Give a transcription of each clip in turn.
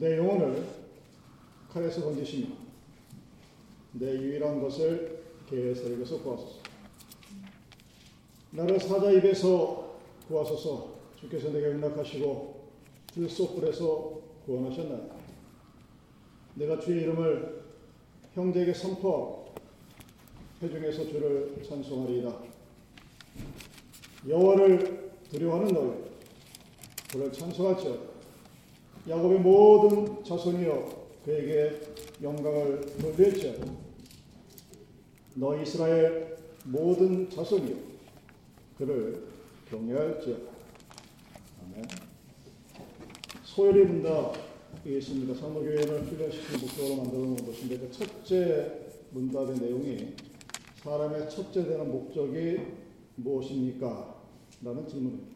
내 영혼을 칼에서 건지시며 내 유일한 것을 개새에게서 구하소서. 나를 사자 입에서 구하소서 주께서 내게 연락하시고 들소불에서 구원하셨나이다. 내가 주의 이름을 형제에게 선포하고 회중에서 주를 찬송하리이다. 여호와를 두려워하는 너희 그를 찬송할지어다. 야곱의 모든 자손이여 그에게 영광을 돌릴지어다. 너 이스라엘 모든 자손이여 그를 경외할지어다. 아멘. 소열이 문답이 있습니다. 사모교회를 훈련시키는 목적으로 만들어 놓은 것인데 그 첫째 문답의 내용이 사람의 첫째 되는 목적이 무엇입니까? 라는 질문입니다.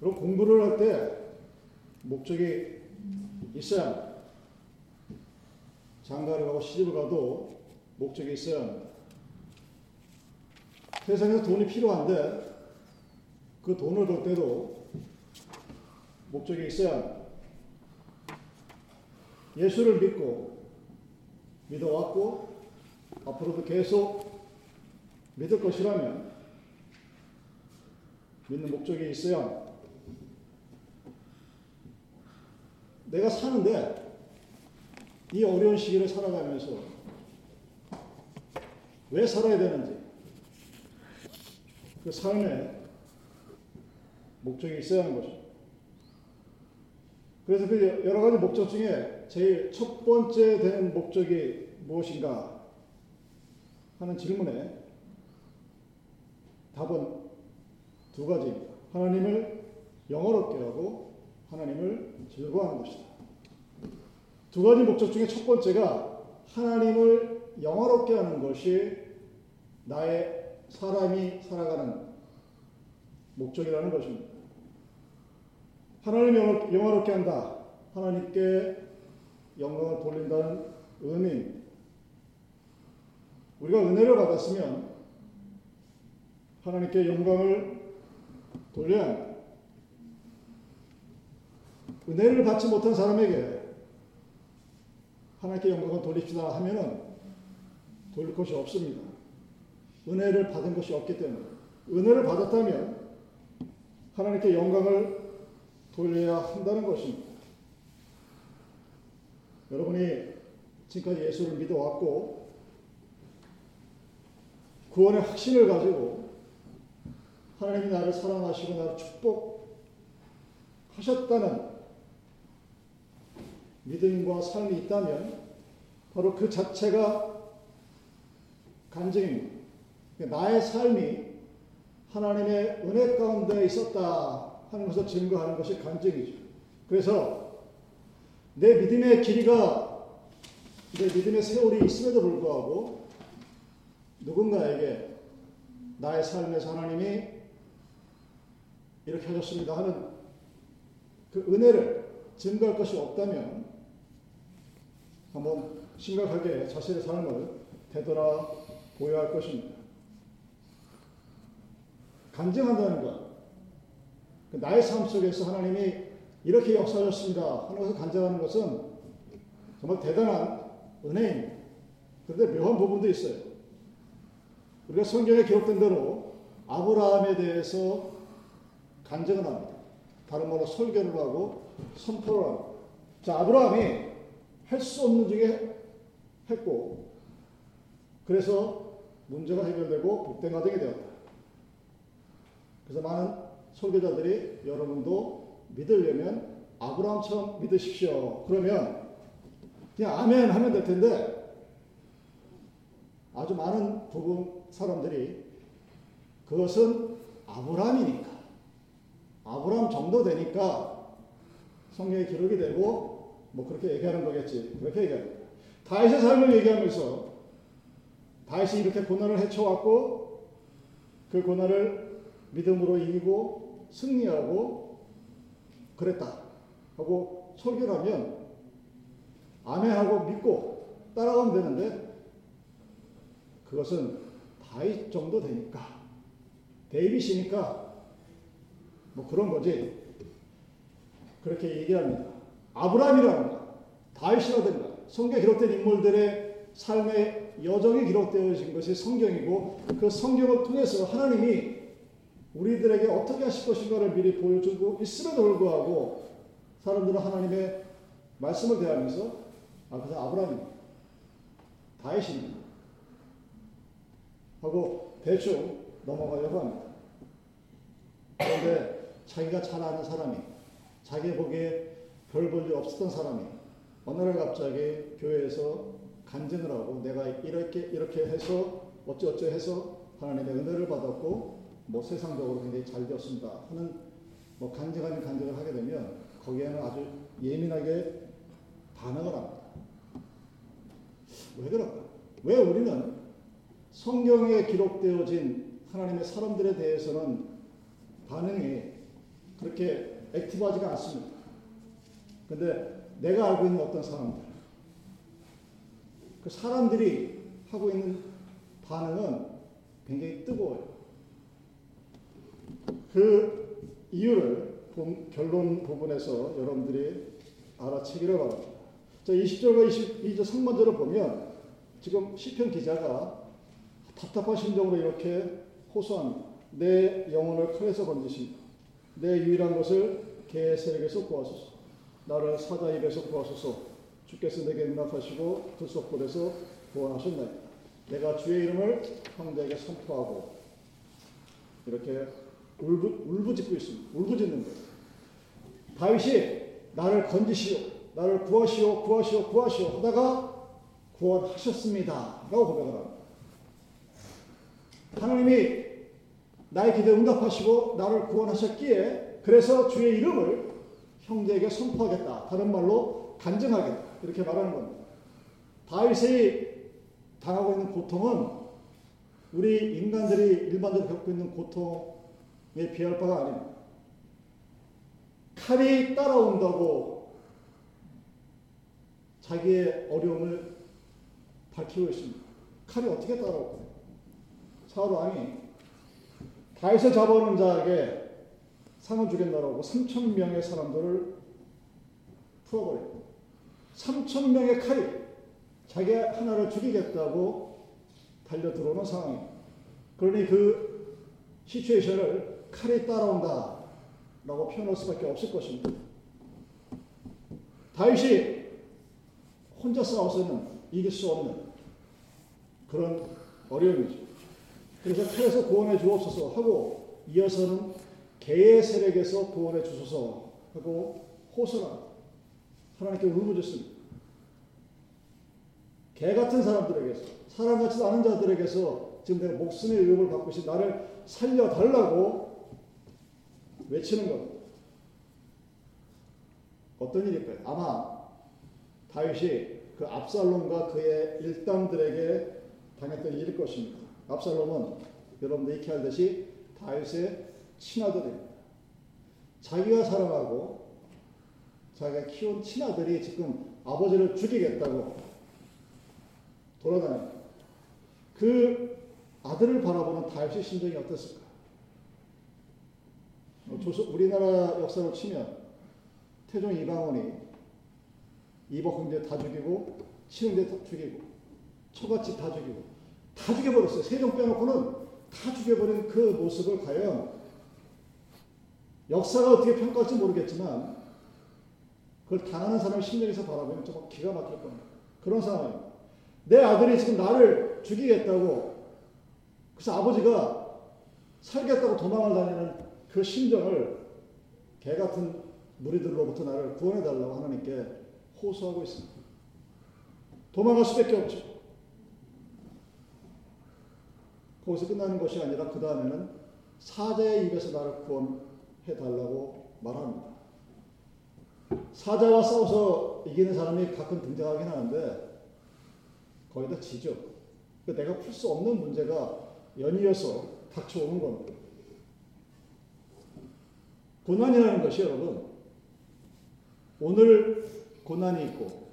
그리고 공부를 할 때 목적이 있어야. 장가를 가고 시집을 가도 목적이 있어야 합니다. 세상에서 돈이 필요한데 그 돈을 벌 때도 목적이 있어야 합니다. 예수를 믿고 믿어왔고 앞으로도 계속 믿을 것이라면 믿는 목적이 있어야 합니다. 내가 사는데 이 어려운 시기를 살아가면서 왜 살아야 되는지 그 삶에 목적이 있어야 하는 거죠. 그래서 그 여러 가지 목적 중에 제일 첫 번째 되는 목적이 무엇인가 하는 질문에 답은 두 가지입니다. 하나님을 영어롭게 하고 하나님을 즐거워하는 것이다. 두 가지 목적 중에 첫 번째가 하나님을 영화롭게 하는 것이 나의 사람이 살아가는 목적이라는 것입니다. 하나님을 영화롭게 한다. 하나님께 영광을 돌린다는 의미입니다. 우리가 은혜를 받았으면 하나님께 영광을 돌려야 합니다. 은혜를 받지 못한 사람에게 하나님께 영광을 돌립시다 하면은 돌릴 것이 없습니다. 은혜를 받은 것이 없기 때문에 은혜를 받았다면 하나님께 영광을 돌려야 한다는 것입니다. 여러분이 지금까지 예수를 믿어왔고 구원의 확신을 가지고 하나님이 나를 사랑하시고 나를 축복하셨다는 믿음과 삶이 있다면 바로 그 자체가 간증입니다. 나의 삶이 하나님의 은혜 가운데 있었다 하는 것을 증거하는 것이 간증이죠. 그래서 내 믿음의 길이가 내 믿음의 세월이 있음에도 불구하고 누군가에게 나의 삶에서 하나님이 이렇게 하셨습니다 하는 그 은혜를 증거할 것이 없다면 한번 심각하게 자신의 삶을 되돌아 보여야 할 것입니다. 간증한다는 것. 그 나의 삶 속에서 하나님이 이렇게 역사하셨습니다 하는 것을 간증하는 것은 정말 대단한 은혜입니다. 그런데 묘한 부분도 있어요. 우리가 성경에 기록된 대로 아브라함에 대해서 간증을 합니다. 다른 말로 설교를 하고 선포를 하고. 자, 아브라함이 할 수 없는 중에 했고, 그래서 문제가 해결되고 복된 가정이 되었다. 그래서 많은 설교자들이 여러분도 믿으려면 아브라함처럼 믿으십시오. 그러면 그냥 아멘 하면 될 텐데 아주 많은 부분 사람들이 그것은 아브라함이니까 아브라함 정도 되니까 성경에 기록이 되고 뭐 그렇게 얘기하는 거겠지. 그렇게 얘기합니다. 다윗의 삶을 얘기하면서 다윗이 이렇게 고난을 헤쳐왔고 그 고난을 믿음으로 이기고 승리하고 그랬다 하고 설교를 하면 아멘하고 믿고 따라가면 되는데 그것은 다윗 정도 되니까 데이빗이니까 뭐 그런 거지 그렇게 얘기합니다. 아브라함이라든가 다윗이라든가 성경에 기록된 인물들의 삶의 여정이 기록되어진 것이 성경이고 그 성경을 통해서 하나님이 우리들에게 어떻게 하실 것인가를 미리 보여주고 있음에도 불구하고 사람들은 하나님의 말씀을 대하면서 아, 그냥 아브라함입니다. 다윗입니다. 하고 대충 넘어가려고 합니다. 그런데 자기가 잘 아는 사람이 자기 보기에 별 볼 일 없었던 사람이 어느 날 갑자기 교회에서 간증을 하고 내가 이렇게 이렇게 해서 어찌어찌 해서 하나님의 은혜를 받았고 뭐 세상적으로 굉장히 잘 되었습니다 하는 뭐 간증 아닌 간증을 하게 되면 거기에는 아주 예민하게 반응을 합니다. 왜 그럴까? 왜 우리는 성경에 기록되어진 하나님의 사람들에 대해서는 반응이 그렇게 액티브하지가 않습니다. 근데 내가 알고 있는 어떤 사람들, 그 사람들이 하고 있는 반응은 굉장히 뜨거워요. 그 이유를 결론 부분에서 여러분들이 알아채기를 바랍니다. 자, 20절과 22절 상반절을 보면 지금 시편 기자가 답답한 심정으로 이렇게 호소합니다. 내 영혼을 칼에서 건지신다. 내 유일한 것을 개의 세력에서 구하소서. 나를 사자 입에서 구하소서. 주께서 내게 응답하시고 들속골에서 구원하셨나이다. 내가 주의 이름을 형제에게 선포하고 이렇게 울부, 울부짖고 있습니다. 울부짖는 거예요. 다윗이 나를 건지시오, 나를 구하시오, 구하시오, 구하시오 하다가 구원하셨습니다. 라고 고백을 합니다. 하나님이 나의 기도에 응답하시고 나를 구원하셨기에 그래서 주의 이름을 형제에게 선포하겠다. 다른 말로 간증하겠다. 이렇게 말하는 겁니다. 다윗이 당하고 있는 고통은 우리 인간들이 일반적으로 겪고 있는 고통에 비할 바가 아닙니다. 칼이 따라온다고 자기의 어려움을 밝히고 있습니다. 칼이 어떻게 따라올까요? 사울 왕이 다윗을 잡아오는 자에게 상을 주겠다라고 3천 명의 사람들을 풀어버리고 3천 명의 칼이 자기 하나를 죽이겠다고 달려 들어오는 상황입니다. 그러니 그 시츄에이션을 칼이 따라온다 라고 표현할 수밖에 없을 것입니다. 다윗이 혼자 싸워서는 이길 수 없는 그런 어려움이죠. 그래서 칼에서 구원해 주옵소서 하고 이어서는 개의 세력에서 구원해 주소서 하고 호소라 하나님께 울부짖습니다. 개 같은 사람들에게서 사람 같지 않은 자들에게서 지금 내가 목숨의 위협을 받고 있어 나를 살려달라고 외치는 겁니다. 어떤 일일까요? 아마 다윗이 그 압살롬과 그의 일당들에게 당했던 일일 것입니다. 압살롬은 여러분들 익히 알듯이 다윗의 친아들입니다. 자기가 사랑하고 자기가 키운 친아들이 지금 아버지를 죽이겠다고 돌아다닙니다. 그 아들을 바라보는 다윗의 심정이 어땠을까? 조선, 우리나라 역사로 치면 태종 이방원이 이복 형제 다 죽이고 친형제 다 죽이고 처갓집 다 죽이고 다 죽여버렸어요. 세종 빼놓고는 다 죽여버린 그 모습을 과연 역사가 어떻게 평가할지 모르겠지만 그걸 당하는 사람의 심리에서 바라보면 정말 기가 막힐 겁니다. 그런 상황입니다. 내 아들이 지금 나를 죽이겠다고 그래서 아버지가 살겠다고 도망을 다니는 그 심정을 개 같은 무리들로부터 나를 구원해 달라고 하나님께 호소하고 있습니다. 도망갈 수밖에 없죠. 거기서 끝나는 것이 아니라 그 다음에는 사자의 입에서 나를 구원 해 달라고 말합니다. 사자와 싸워서 이기는 사람이 가끔 등장하긴 하는데 거의 다 지죠. 그러니까 내가 풀 수 없는 문제가 연이어서 닥쳐오는 겁니다. 고난이라는 것이 여러분 오늘 고난이 있고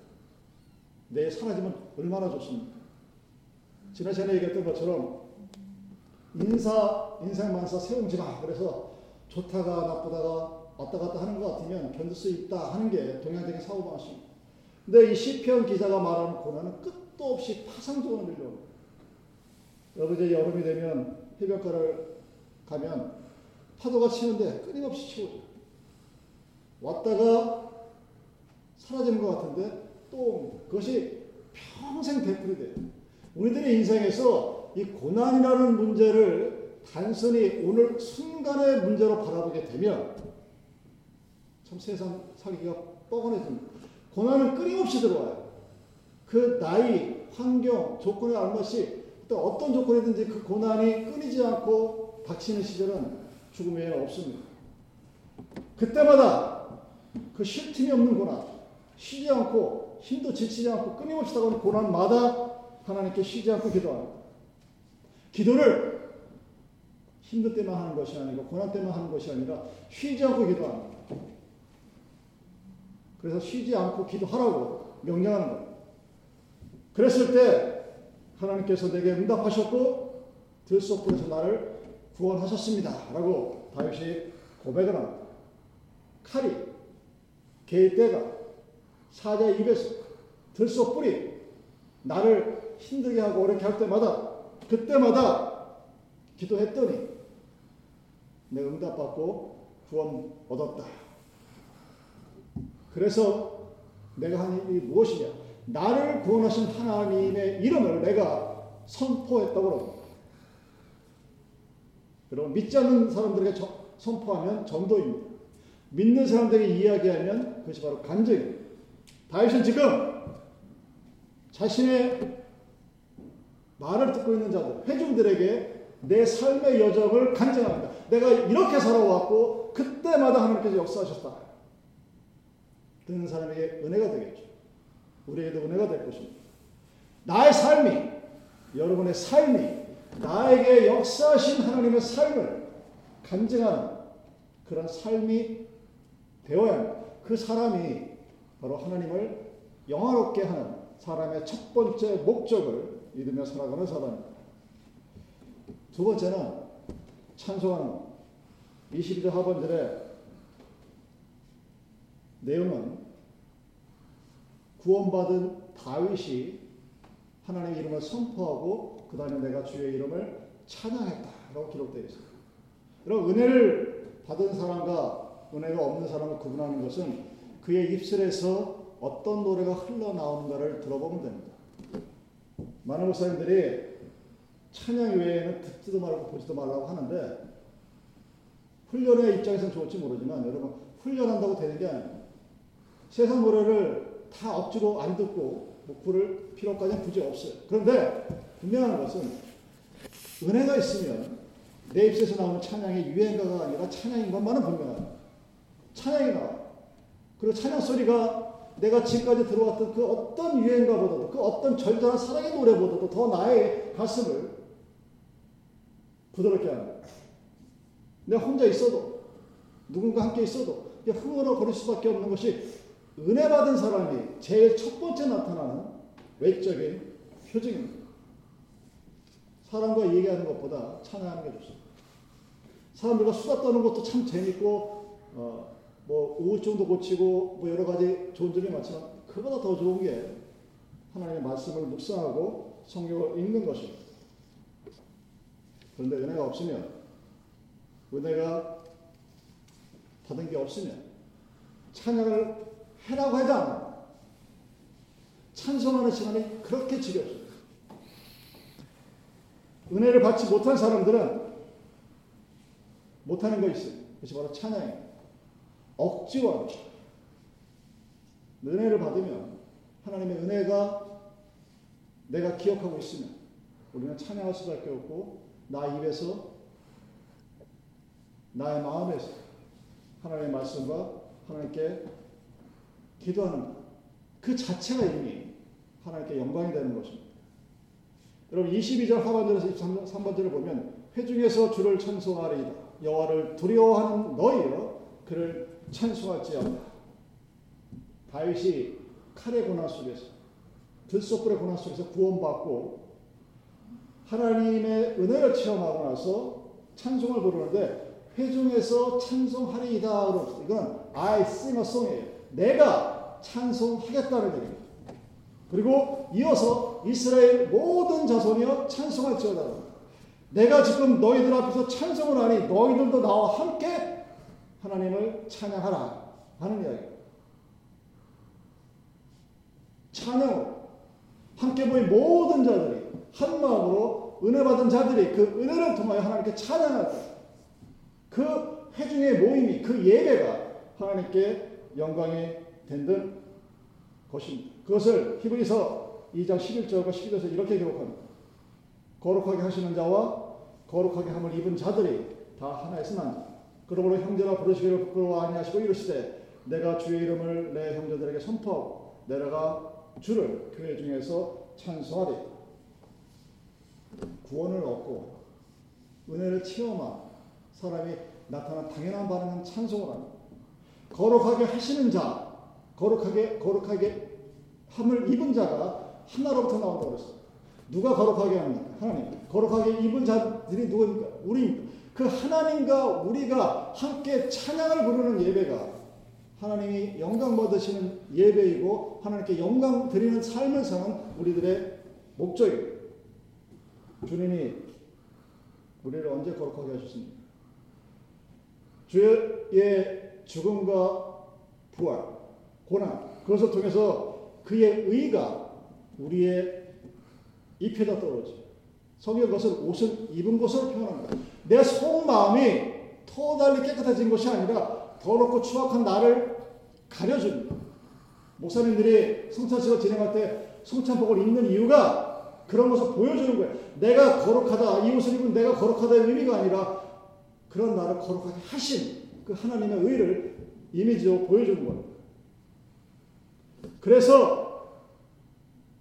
내일 사라지면 얼마나 좋습니까? 지난 시간에 얘기했던 것처럼 인사 인생 만사 세웅지 마 그래서 좋다가 나쁘다가 왔다 갔다 하는 것 같으면 견딜 수 있다 하는 게 동양적인 사고방식입니다. 근데 이 시편 기자가 말하는 고난은 끝도 없이 파상적으로 밀려옵니다. 여러분 이제 여름이 되면 해변가를 가면 파도가 치는데 끊임없이 치고 왔다가 사라지는 것 같은데 또 그것이 평생 되풀이 돼요. 우리들의 인생에서 이 고난이라는 문제를 단순히 오늘 순간의 문제로 바라보게 되면 참 세상 살기가 뻐근해집니다. 고난은 끊임없이 들어와요. 그 나이, 환경, 조건에 알맞이 또 어떤 조건이든지 그 고난이 끊이지 않고 닥치는 시절은 죽음 외에는 없습니다. 그때마다 그 쉴 틈이 없는 고난, 쉬지 않고 힘도 지치지 않고 끊임없이 다가오는 고난마다 하나님께 쉬지 않고 기도합니다. 기도를 힘들 때만 하는 것이 아니고 고난 때만 하는 것이 아니라 쉬지 않고 기도합니다. 그래서 쉬지 않고 기도하라고 명령하는 거예요. 그랬을 때 하나님께서 내게 응답하셨고 들속불에서 나를 구원하셨습니다. 라고 다윗이 고백을 합니다. 칼이 개의 때가 사자의 입에서 들속불이 나를 힘들게 하고 어렵게 할 때마다 그때마다 기도했더니 내가 응답받고 구원 얻었다. 그래서 내가 한 일이 무엇이냐? 나를 구원하신 하나님의 이름을 내가 선포했다고 합니다. 여러분 믿지 않는 사람들에게 선포하면 전도입니다. 믿는 사람들에게 이야기하면 그것이 바로 간증입니다. 다윗은 지금 자신의 말을 듣고 있는 자들, 회중들에게 내 삶의 여정을 간증합니다. 내가 이렇게 살아왔고 그때마다 하나님께서 역사하셨다. 듣는 사람에게 은혜가 되겠죠. 우리에게도 은혜가 될 것입니다. 나의 삶이, 여러분의 삶이 나에게 역사하신 하나님의 삶을 간증하는 그런 삶이 되어야 합니다. 그 사람이 바로 하나님을 영화롭게 하는 사람의 첫 번째 목적을 믿으며 살아가는 사람입니다. 두 번째는 찬송하는 22절 하반절에 내용은 구원받은 다윗이 하나님의 이름을 선포하고 그 다음에 내가 주의 이름을 찬양했다라고 기록되어 있습니다. 은혜를 받은 사람과 은혜가 없는 사람을 구분하는 것은 그의 입술에서 어떤 노래가 흘러나오는가를 들어보면 됩니다. 많은 목사님들이 찬양 외에는 듣지도 말고 보지도 말라고 하는데 훈련의 입장에서는 좋을지 모르지만 여러분 훈련한다고 되는 게 아니에요. 세상 노래를 다 억지로 안 듣고 뭐 부를 필요까지는 굳이 없어요. 그런데 분명한 것은 은혜가 있으면 내 입에서 나오는 찬양이 유행가가 아니라 찬양인 것만은 분명합니다. 찬양이 나와. 그리고 찬양 소리가 내가 지금까지 들어왔던 그 어떤 유행가보다도 그 어떤 절절한 사랑의 노래보다도 더 나의 가슴을 부드럽게 합니다. 내가 혼자 있어도 누군가 함께 있어도 흥얼거릴 수밖에 없는 것이 은혜 받은 사람이 제일 첫 번째 나타나는 외적인 표징입니다. 사람과 얘기하는 것보다 찬양하는 게 좋습니다. 사람들과 수다 떠는 것도 참 재밌고 어, 뭐 우울증도 고치고 뭐 여러 가지 좋은 점이 많지만 그보다 더 좋은 게 하나님의 말씀을 묵상하고 성경을 읽는 것입니다. 그런데 은혜가 없으면 은혜가 받은 게 없으면 찬양을 해라고 해도 안. 찬송하는 시간이 그렇게 지겹습니다. 은혜를 받지 못한 사람들은 못하는 거 있어요. 그것이 바로 찬양이에요. 하는 은혜를 받으면 하나님의 은혜가 내가 기억하고 있으면 우리는 찬양할 수밖에 없고 나 입에서 나의 마음에서 하나님의 말씀과 하나님께 기도하는 그 자체가 이미 하나님께 영광이 되는 것입니다. 여러분 22절 하반절에서 23번절을 보면 회중에서 주를 찬송하리이다. 여호와를 두려워하는 너희여 그를 찬송할지어다. 다윗이 칼의 고난 속에서 들소불의 고난 속에서 구원받고 하나님의 은혜를 체험하고 나서 찬송을 부르는데 회중에서 찬송하리이다. 이건 I sing a song이에요. 내가 찬송하겠다는 얘기입니다. 그리고 이어서 이스라엘 모든 자손이여 찬송할지어다. 내가 지금 너희들 앞에서 찬송을 하니 너희들도 나와 함께 하나님을 찬양하라 하는 이야기예요. 찬양으로 함께 모인 모든 자들이 한 마음으로 은혜 받은 자들이 그 은혜를 통하여 하나님께 찬양할 때그 회중의 모임이 그 예배가 하나님께 영광이 된든 것입니다. 그것을 히브리서 2장 11절과 12절에서 이렇게 기록합니다. 거룩하게 하시는 자와 거룩하게 함을 입은 자들이 다 하나에서 난 그러므로 형제라 부르시기를 부끄러워 아니하시고 이르시되 내가 주의 이름을 내 형제들에게 선포하고 내가 주를 교회 중에서 찬송하리 구원을 얻고 은혜를 체험한 사람이 나타난 당연한 반응은 찬송을 합니다. 거룩하게 하시는 자, 거룩하게 거룩하게 함을 입은 자가 하나로부터 나온다고 그랬어요. 누가 거룩하게 합니까? 하나님. 거룩하게 입은 자들이 누구입니까? 우리입니다. 그 하나님과 우리가 함께 찬양을 부르는 예배가 하나님이 영광 받으시는 예배이고 하나님께 영광 드리는 삶을 사는 우리들의 목적입니다. 주님이 우리를 언제 거룩하게 하셨습니까? 주의 죽음과 부활, 고난, 그것을 통해서 그의 의가 우리의 입에다 떨어져. 성경 것을 옷을 입은 것으로 표현합니다. 내 속마음이 터달리 깨끗해진 것이 아니라 더럽고 추악한 나를 가려줍니다. 목사님들이 성찬식을 진행할 때 성찬복을 입는 이유가 그런 것을 보여주는 거예요. 내가 거룩하다, 이 옷을 입은 내가 거룩하다의 의미가 아니라 그런 나를 거룩하게 하신 그 하나님의 의를 이미지로 보여주는 거예요. 그래서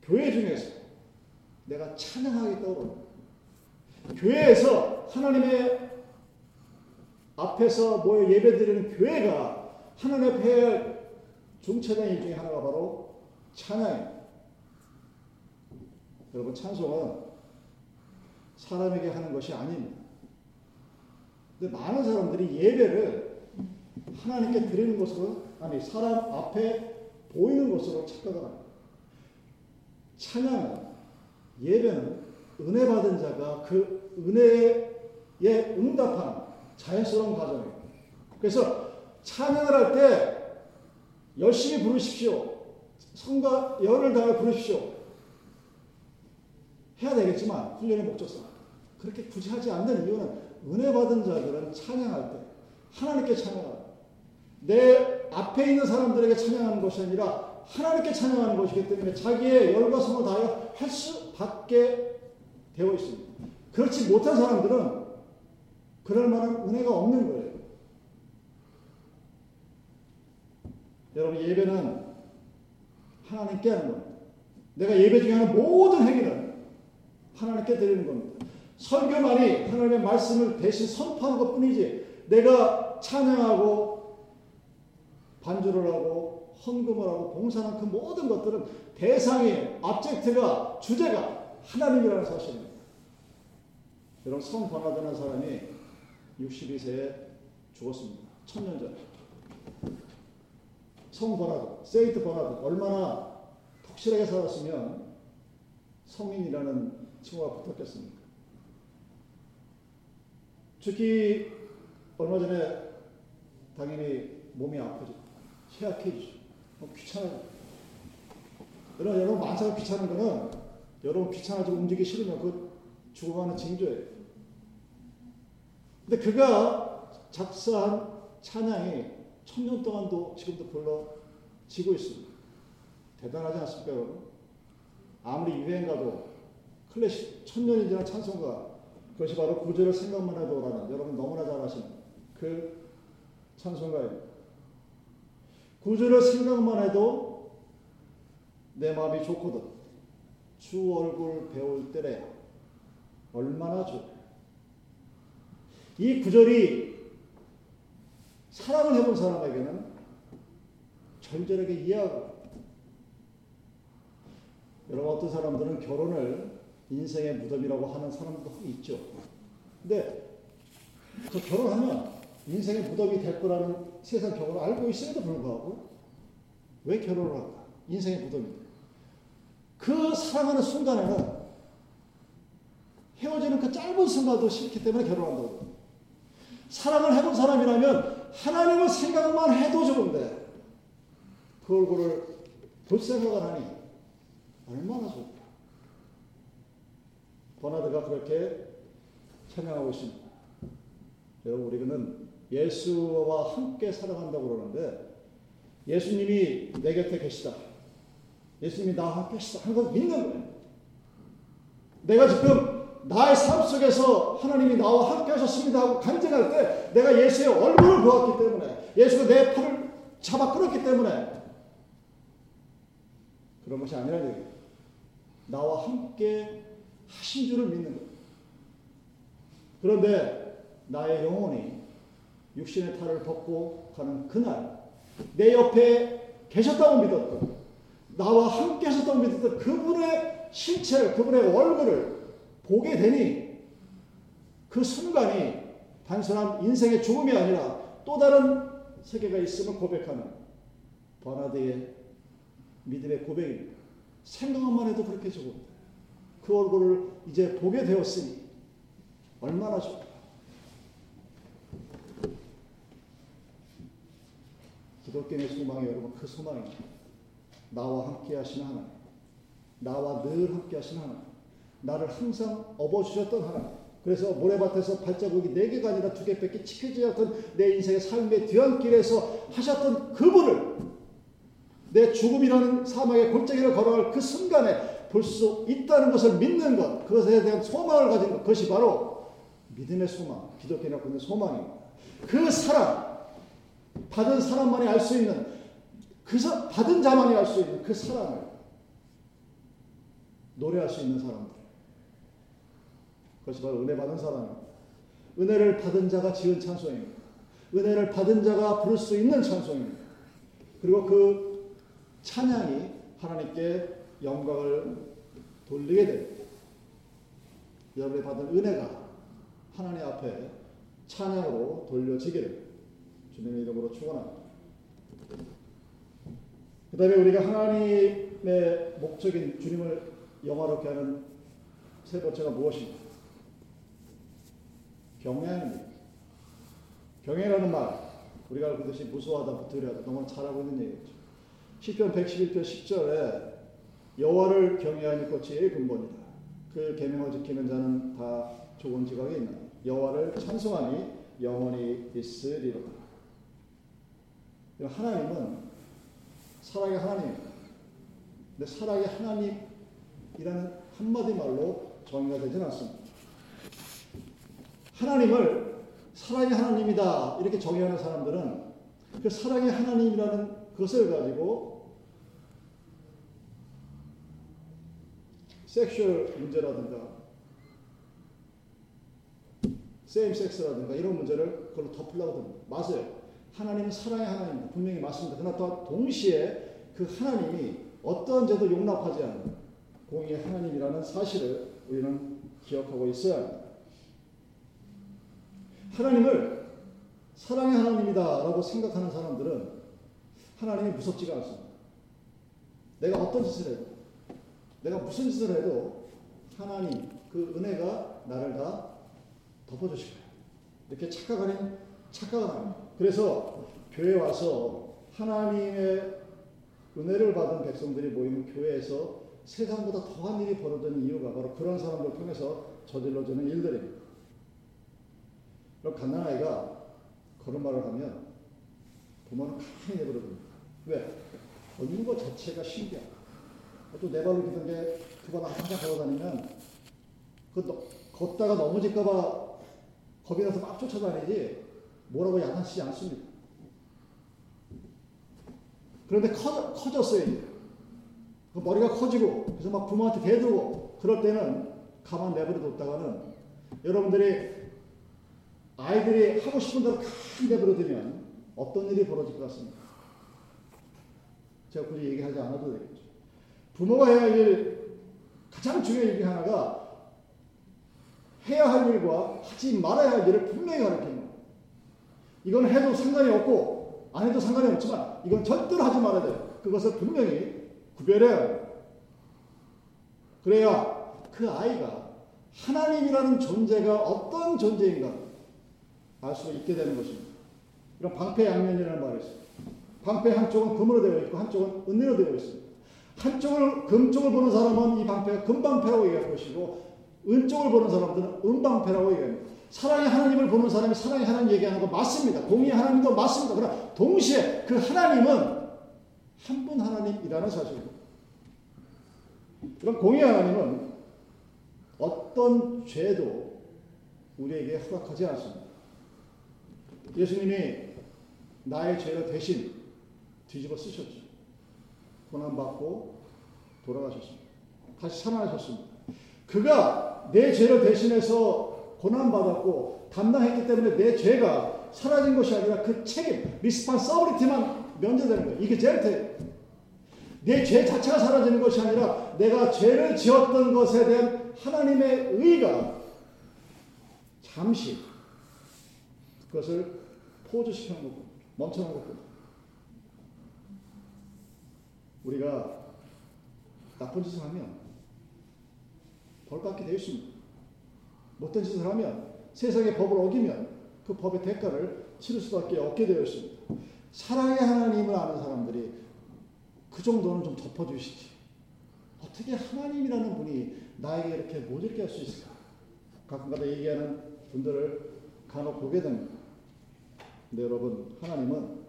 교회 중에서 내가 찬양하겠다고 교회에서 하나님의 앞에서 모여 예배드리는 교회가 하나님 앞에 중차장 일 중에 하나가 바로 찬양입니다. 여러분 찬송은 사람에게 하는 것이 아닙니다. 근데 많은 사람들이 예배를 하나님께 드리는 것으로 아니 사람 앞에 보이는 것으로 착각을 합니다. 찬양은 예배는 은혜 받은 자가 그 은혜에 응답하는 자연스러운 과정이에요. 그래서 찬양을 할 때 열심히 부르십시오. 성과 열을 다해 부르십시오. 해야 되겠지만 훈련의 목적상 그렇게 굳이 하지 않는 이유는 은혜 받은 자들은 찬양할 때 하나님께 찬양할 내 앞에 있는 사람들에게 찬양하는 것이 아니라 하나님께 찬양하는 것이기 때문에 자기의 열과 성을 다하여 할 수밖에 되어 있습니다. 그렇지 못한 사람들은 그럴 만한 은혜가 없는 거예요. 여러분 예배는 하나님께 하는 겁니다. 내가 예배 중에 하는 모든 행위는 하나님께 드리는 겁니다. 설교만이 하나님의 말씀을 대신 선포하는 것 뿐이지 내가 찬양하고 반주를 하고 헌금을 하고 봉사하는 그 모든 것들은 대상이 object가 주제가 하나님이라는 사실입니다. 여러분 성 버나드라는 사람이 62세에 죽었습니다. 천년 전에. 성 버나드, Saint 버나드 얼마나 독실하게 살았으면 성인이라는 칭호가 붙었겠습니까? 특히 얼마 전에 당연히 몸이 아프죠. 쇠약해지죠. 귀찮아요. 여러분, 여러분 만사가 귀찮은 거는 여러분 귀찮아지고 움직이기 싫으면 그 죽어가는 징조예요. 근데 그가 작사한 찬양이 천년 동안도 지금도 불러지고 있습니다. 대단하지 않습니까, 여러분? 아무리 유행 가도 클래식 천년이 지난 찬송가 그것이 바로 구절을 생각만 해도 라는 여러분 너무나 잘 아시는 그 찬송가입니다. 구절을 생각만 해도 내 마음이 좋거든. 주 얼굴 배울 때래 얼마나 좋. 이 구절이 사랑을 해본 사람에게는 절절하게 이해하고 여러분 어떤 사람들은 결혼을 인생의 무덤이라고 하는 사람도 있죠. 근데 그 결혼하면 인생의 무덤이 될 거라는 세상 경험을 알고 있음에도 불구하고 왜 결혼을 할까? 인생의 무덤인데. 그 사랑하는 순간에는 헤어지는 그 짧은 순간도 싫기 때문에 결혼한다고. 사랑을 해본 사람이라면 하나님을 생각만 해도 좋은데 그 얼굴을 볼 생각을 하니 얼마나 좋을까. 버나드가 그렇게 찬양하고 있습니다. 여러분 우리는 예수와 함께 살아간다고 그러는데 예수님이 내 곁에 계시다. 예수님이 나와 계시다 하는 걸 믿는 거예요. 내가 지금 나의 삶 속에서 하나님이 나와 함께 하셨습니다 하고 간증할 때 내가 예수의 얼굴을 보았기 때문에 예수가 내 팔을 잡아 끌었기 때문에 그런 것이 얘기예요. 나와 함께 하신 줄을 믿는 거예요. 그런데 나의 영혼이 육신의 탈을 벗고 가는 그날 내 옆에 계셨다고 믿었던 나와 함께 하셨다고 믿었던 그분의 신체를 그분의 얼굴을 보게 되니 그 순간이 단순한 인생의 죽음이 아니라 또 다른 세계가 있음을 고백하는 버나드의 믿음의 고백입니다. 생각만 해도 그렇게 좋은데 그 얼굴을 이제 보게 되었으니 얼마나 좋을까. 기독교의 소망이 여러분 그 소망입니다. 나와 함께 하시는 하나님. 나와 늘 함께 하시는 하나님. 나를 항상 업어주셨던 하나님. 그래서 모래밭에서 발자국이 네 개가 아니라 두 개밖에 지켜지지 않던 내 인생의 삶의 뒤안길에서 하셨던 그분을 내 죽음이라는 사막의 골짜기를 걸어갈 그 순간에 볼 수 있다는 것을 믿는 것, 그것에 대한 소망을 가진 것, 그것이 바로 믿음의 소망, 기독교의 갖는 소망입니다. 그 사랑, 받은 사람만이 알 수 있는, 그 사, 받은 자만이 알 수 있는 그 사랑을 노래할 수 있는 사람들. 그것이 바로 은혜 받은 사람입니다. 은혜를 받은 자가 지은 찬송입니다. 은혜를 받은 자가 부를 수 있는 찬송입니다. 그리고 그 찬양이 하나님께 영광을 돌리게 됩니다. 여러분이 받은 은혜가 하나님 앞에 찬양으로 돌려지기를 주님의 이름으로 축원합니다. 그 다음에 우리가 하나님의 목적인 주님을 영화롭게 하는 세 번째가 무엇입니까? 경외입니다. 경외라는 말, 우리가 그것이 무서워하다, 두려워하다, 너무 잘하고 있는 얘기죠. 시편 111편 10절에 여호와를 경외하니 꽃이 근본이다. 그 계명을 지키는 자는 다 좋은 지각이 있나. 여호와를 찬송하니 영원히 있으리로다. 하나님은 사랑의 하나님입니다. 근데 사랑의 하나님이라는 한마디 말로 정의가 되진 않습니다. 하나님을 사랑의 하나님이다 이렇게 정의하는 사람들은 그 사랑의 하나님이라는 그것을 가지고 섹슈얼 문제라든가 세임 섹스라든가 이런 문제를 그걸로 덮으려고 듭니다. 맞아요. 하나님은 사랑의 하나님입니다. 분명히 맞습니다. 그러나 또 동시에 그 하나님이 어떠한 죄도 용납하지 않는 공의의 하나님이라는 사실을 우리는 기억하고 있어야 합니다. 하나님을 사랑의 하나님이다라고 생각하는 사람들은 하나님이 무섭지가 않습니다. 내가 어떤 짓을 해도, 내가 무슨 짓을 해도 하나님 그 은혜가 나를 다 덮어주실 거예요. 이렇게 착각하는 착각을 합니다. 그래서 교회 와서 하나님의 은혜를 받은 백성들이 모이는 교회에서 세상보다 더한 일이 벌어지는 이유가 바로 그런 사람들 통해서 저질러지는 일들입니다. 그럼 갓난아이가 말을 하면 부모는 가만히 내버려둡니다. 왜? 걷는 것 자체가 신기하 또내 발로 기던 게두번 항상 걸어다니면 그 걷다가 넘어질까봐 겁이 나서 막 쫓아다니지 뭐라고 야단치지 않습니다. 그런데 커, 커졌어요, 이제. 그 머리가 커지고, 그래서 막 부모한테 대들고, 그럴 때는 가만 내버려 뒀다가는 여러분들이 아이들이 하고 싶은 대로 가만 내버려 두면 어떤 일이 벌어질 것 같습니까? 제가 굳이 얘기하지 않아도 되겠죠. 부모가 해야 할 일, 가장 중요한 일 하나가 해야 할 일과 하지 말아야 할 일을 분명히 가르치는 거예요. 이건 해도 상관이 없고 안 해도 상관이 없지만 이건 절대로 하지 말아야 돼요. 그것을 분명히 구별해야 해요. 그래야 그 아이가 하나님이라는 존재가 어떤 존재인가 알 수 있게 되는 것입니다. 이런 방패 양면이라는 말이 있습니다. 방패 한쪽은 금으로 되어 있고 한쪽은 은으로 되어 있습니다. 한쪽을 금쪽을 보는 사람은 이 방패가 금방패라고 얘기할 것이고 은쪽을 보는 사람들은 은방패라고 얘기합니다. 사랑의 하나님을 보는 사람이 사랑의 하나님 얘기하는 거 맞습니다. 공의 하나님도 맞습니다. 그러나 동시에 그 하나님은 한 분 하나님이라는 사실입니다. 그럼 공의 하나님은 어떤 죄도 우리에게 허락하지 않습니다. 예수님이 나의 죄를 대신 뒤집어 쓰셨죠. 고난받고 돌아가셨습니다. 다시 살아나셨습니다. 그가 내 죄를 대신해서 고난받았고 담당했기 때문에 내 죄가 사라진 것이 아니라 그 책임, responsibility만 면제되는 거예요. 이게 제일 대. 내죄 자체가 사라지는 것이 아니라 내가 죄를 지었던 것에 대한 하나님의 의가 잠시 그것을 포즈시키는 거고 멈춰놓은 거고 우리가 나쁜 짓을 하면 벌 받게 되어 있습니다. 못된 짓을 하면 세상의 법을 어기면 그 법의 대가를 치를 수밖에 없게 되어 있습니다. 사랑의 하나님을 아는 사람들이 그 정도는 좀 덮어주시지. 어떻게 하나님이라는 분이 나에게 이렇게 모질게 할 수 있을까? 가끔가다 얘기하는 분들을 간혹 보게 됩니다. 근데 여러분, 하나님은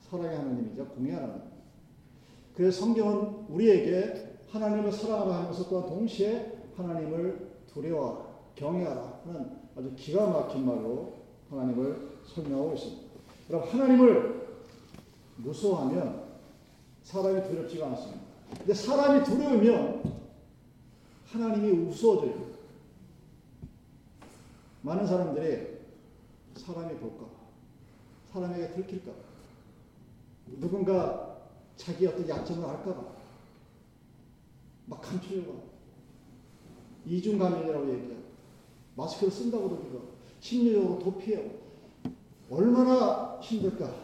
사랑의 하나님이자 공의 하나님. 그래서 성경은 우리에게 하나님을 사랑하라 하면서 또한 동시에 하나님을 두려워하라, 경외하라 하는 아주 기가 막힌 말로 하나님을 설명하고 있습니다. 여러분, 하나님을 무서워하면 사람이 두렵지가 않습니다. 근데 사람이 두려우면 하나님이 우스워져요. 많은 사람들이 사람이 볼까 사람에게 들킬까 누군가 자기 어떤 약점을 알까봐 막 감추려고 이중 감염이라고 얘기해요. 마스크를 쓴다고도 그러 심리적으로 도피해요. 얼마나 힘들까?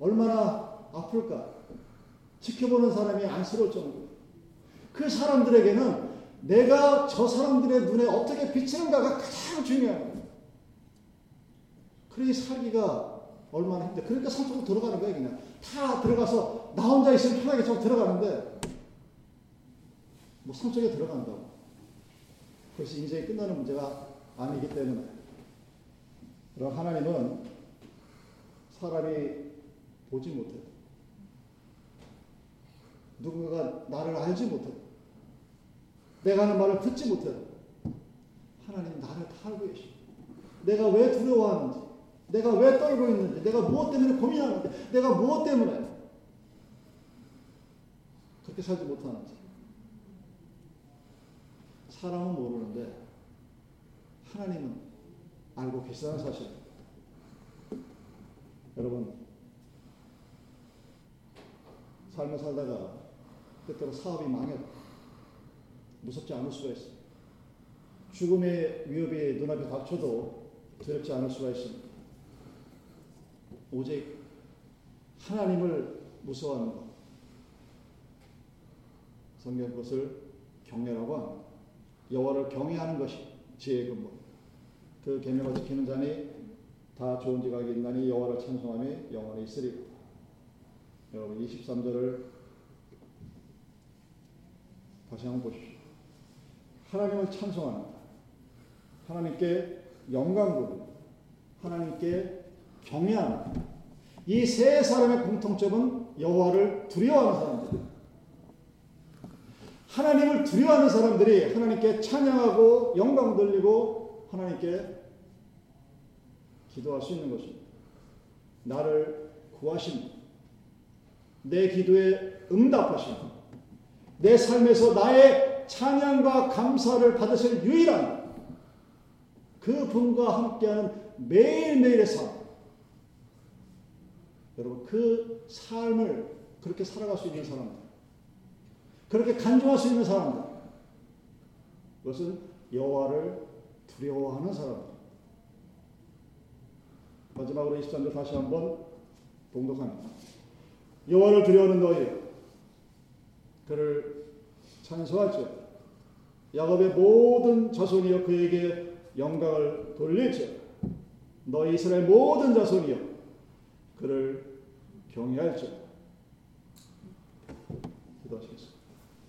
얼마나 아플까? 지켜보는 사람이 안쓰러울 정도. 그 사람들에게는 내가 저 사람들의 눈에 어떻게 비치는가가 가장 중요한 거예요. 그러니 살기가 얼마나 힘들어. 그러니까 산속으로 들어가는 거야, 그냥. 다 들어가서 나 혼자 있으면 편하게 좀 들어가는데, 뭐 산속에 들어간다고. 그래서 인생이 끝나는 문제가 아니기 때문에. 그럼 하나님은 사람이 보지 못해. 누군가가 나를 알지 못해. 내가 하는 말을 듣지 못해. 하나님 나를 다 알고 계시. 내가 왜 두려워하는지, 내가 왜 떨고 있는지, 내가 무엇 때문에 고민하는지, 내가 무엇 때문에 그렇게 살지 못하는지. 사람은 모르는데 하나님은 알고 계시다는 사실. 여러분, 삶을 살다가 때때로 사업이 망해 무섭지 않을 수가 있어요. 죽음의 위협이 눈앞에 닥쳐도 두렵지 않을 수가 있습니다. 오직 하나님을 무서워하는 것. 성경 것을 경외라고 합니다. 여호와를 경외하는 것이 지혜의 근본. 그 계명을 지키는 자니 다 좋은 지각이 인간이 여호와를 찬송하며 영원히 있으리라. 여러분 23절을 다시 한번 보십시오. 하나님을 찬송합니다. 하나님께 영광 돌립 하나님께 경외합니다. 이세 사람의 공통점은 여호와를 두려워하는 사람들. 하나님을 두려워하는 사람들이 하나님께 찬양하고 영광 돌리고 하나님께 기도할 수 있는 것입니다. 나를 구하십니다. 내 기도에 응답하십니다. 내 삶에서 나의 찬양과 감사를 받으실 유일한 그 분과 함께하는 매일매일의 삶. 여러분, 그 삶을 그렇게 살아갈 수 있는 사람들. 그렇게 간주할 수 있는 사람들. 그것은 여호와를 두려워하는 사람들. 마지막으로 23절 다시 한번 봉독합니다. 여호와를 두려워하는 너희 그를 찬송할지어다. 야곱의 모든 자손이여 그에게 영광을 돌릴지어다. 너희 이스라엘 모든 자손이여 그를 경외할지어다. 기도하시겠습니다.